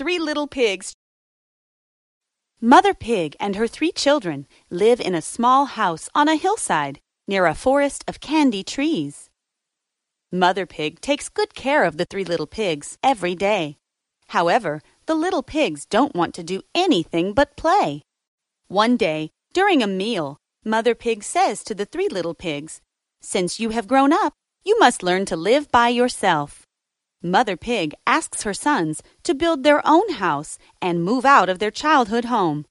three little pigs. Mother Pig and her three children live in a small house on a hillside near a forest of candy trees. Mother Pig takes good care of the three little pigs every day. However, the little pigs don't want to do anything but play. One day, during a meal, Mother Pig says to the three little pigs, Since you have grown up, you must learn to live by yourself. Mother Pig asks her sons to build their own house and move out of their childhood home.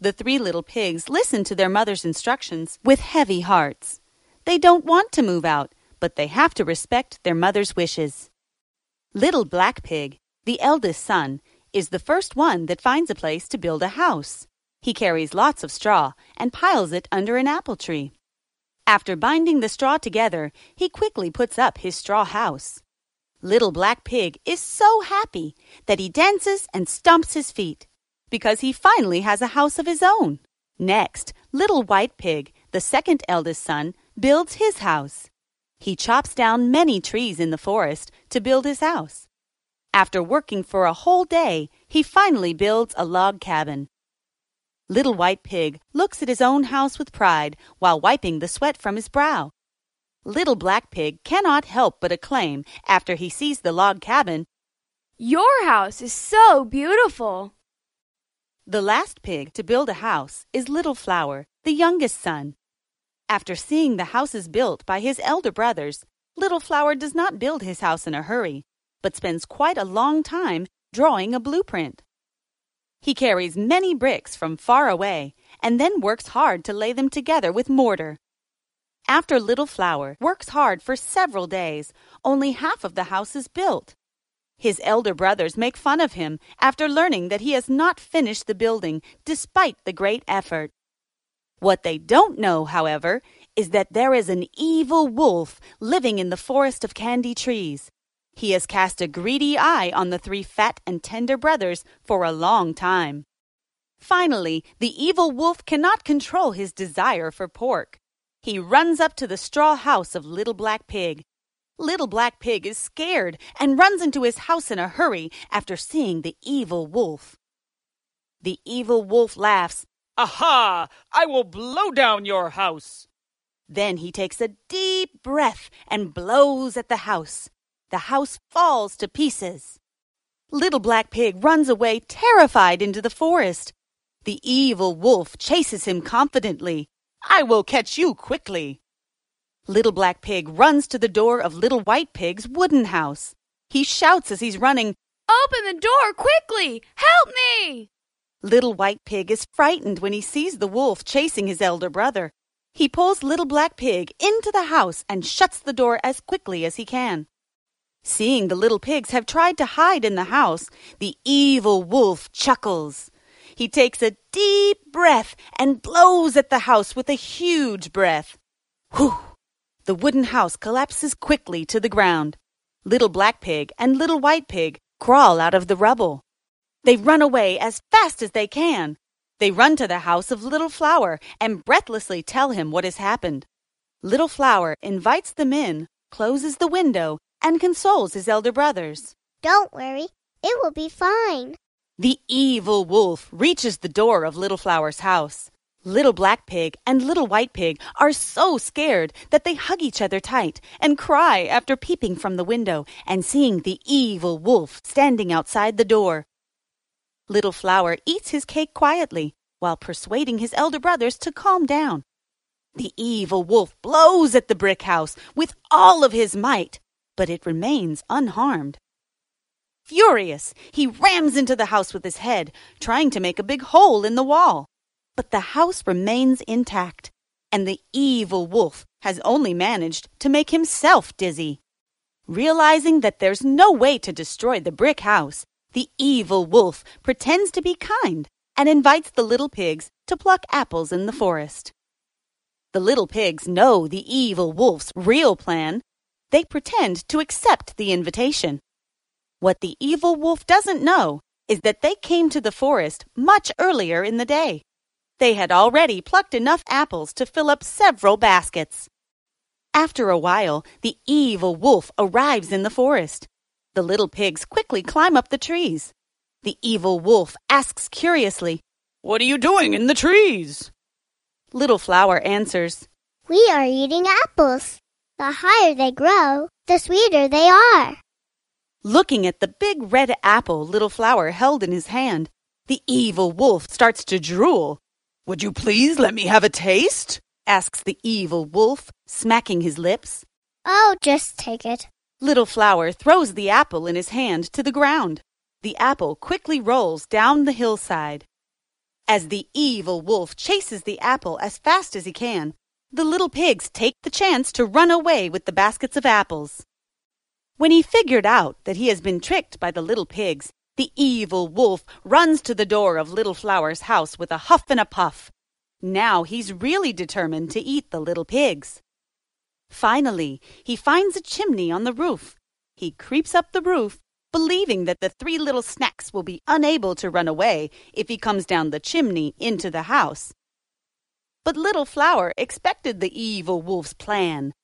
The three little pigs listen to their mother's instructions with heavy hearts. They don't want to move out, but they have to respect their mother's wishes. Little Black Pig, the eldest son, is the first one that finds a place to build a house. He carries lots of straw and piles it under an apple tree. After binding the straw together, he quickly puts up his straw house. Little Black Pig is so happy that he dances and stumps his feet because he finally has a house of his own. Next, Little White Pig, the second eldest son, builds his house. He chops down many trees in the forest to build his house. After working for a whole day, he finally builds a log cabin. Little White Pig looks at his own house with pride while wiping the sweat from his brow. Little Black Pig cannot help but acclaim after he sees the log cabin, Your house is so beautiful. The last pig to build a house is Little Flower, the youngest son. After seeing the houses built by his elder brothers, Little Flower does not build his house in a hurry, but spends quite a long time drawing a blueprint. He carries many bricks from far away and then works hard to lay them together with mortar. After Little Flower works hard for several days, only half of the house is built. His elder brothers make fun of him after learning that he has not finished the building despite the great effort. What they don't know, however, is that there is an evil wolf living in the forest of candy trees. He has cast a greedy eye on the three fat and tender brothers for a long time. Finally, the evil wolf cannot control his desire for pork. He runs up to the straw house of Little Black Pig. Little Black Pig is scared and runs into his house in a hurry after seeing the evil wolf. The evil wolf laughs. Aha! I will blow down your house. Then he takes a deep breath and blows at the house. The house falls to pieces. Little Black Pig runs away terrified into the forest. The evil wolf chases him confidently. I will catch you quickly. Little Black Pig runs to the door of Little White Pig's wooden house. He shouts as he's running, Open the door quickly! Help me! Little White Pig is frightened when he sees the wolf chasing his elder brother. He pulls Little Black Pig into the house and shuts the door as quickly as he can. Seeing the little pigs have tried to hide in the house, the evil wolf chuckles. He takes a deep breath and blows at the house with a huge breath. Whew! The wooden house collapses quickly to the ground. Little Black Pig and Little White Pig crawl out of the rubble. They run away as fast as they can. They run to the house of Little Flower and breathlessly tell him what has happened. Little Flower invites them in, closes the window, and consoles his elder brothers. Don't worry, it will be fine. The evil wolf reaches the door of Little Flower's house. Little Black Pig and Little White Pig are so scared that they hug each other tight and cry after peeping from the window and seeing the evil wolf standing outside the door. Little Flower eats his cake quietly while persuading his elder brothers to calm down. The evil wolf blows at the brick house with all of his might but it remains unharmed. Furious, he rams into the house with his head, trying to make a big hole in the wall. But the house remains intact, and the evil wolf has only managed to make himself dizzy. Realizing that there's no way to destroy the brick house, the evil wolf pretends to be kind and invites the little pigs to pluck apples in the forest. The little pigs know the evil wolf's real plan they pretend to accept the invitation. What the evil wolf doesn't know is that they came to the forest much earlier in the day. They had already plucked enough apples to fill up several baskets. After a while, the evil wolf arrives in the forest. The little pigs quickly climb up the trees. The evil wolf asks curiously, What are you doing in the trees? Little Flower answers, We are eating apples. The higher they grow, the sweeter they are. Looking at the big red apple Little Flower held in his hand, the evil wolf starts to drool. Would you please let me have a taste? asks the evil wolf, smacking his lips. Oh, just take it. Little Flower throws the apple in his hand to the ground. The apple quickly rolls down the hillside. As the evil wolf chases the apple as fast as he can, the little pigs take the chance to run away with the baskets of apples. When he figured out that he has been tricked by the little pigs, the evil wolf runs to the door of Little Flower's house with a huff and a puff. Now he's really determined to eat the little pigs. Finally, he finds a chimney on the roof. He creeps up the roof, believing that the three little snacks will be unable to run away if he comes down the chimney into the house. But Little Flower expected the evil wolf's plan.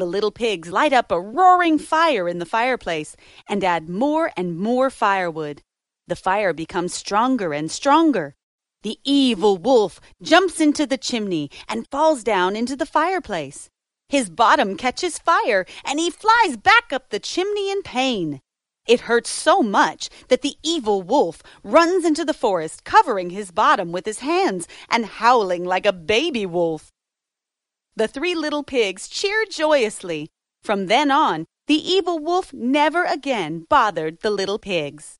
The little pigs light up a roaring fire in the fireplace and add more and more firewood. The fire becomes stronger and stronger. The evil wolf jumps into the chimney and falls down into the fireplace. His bottom catches fire and he flies back up the chimney in pain. It hurts so much that the evil wolf runs into the forest, covering his bottom with his hands and howling like a baby wolf. The three little pigs cheered joyously. From then on, the evil wolf never again bothered the little pigs.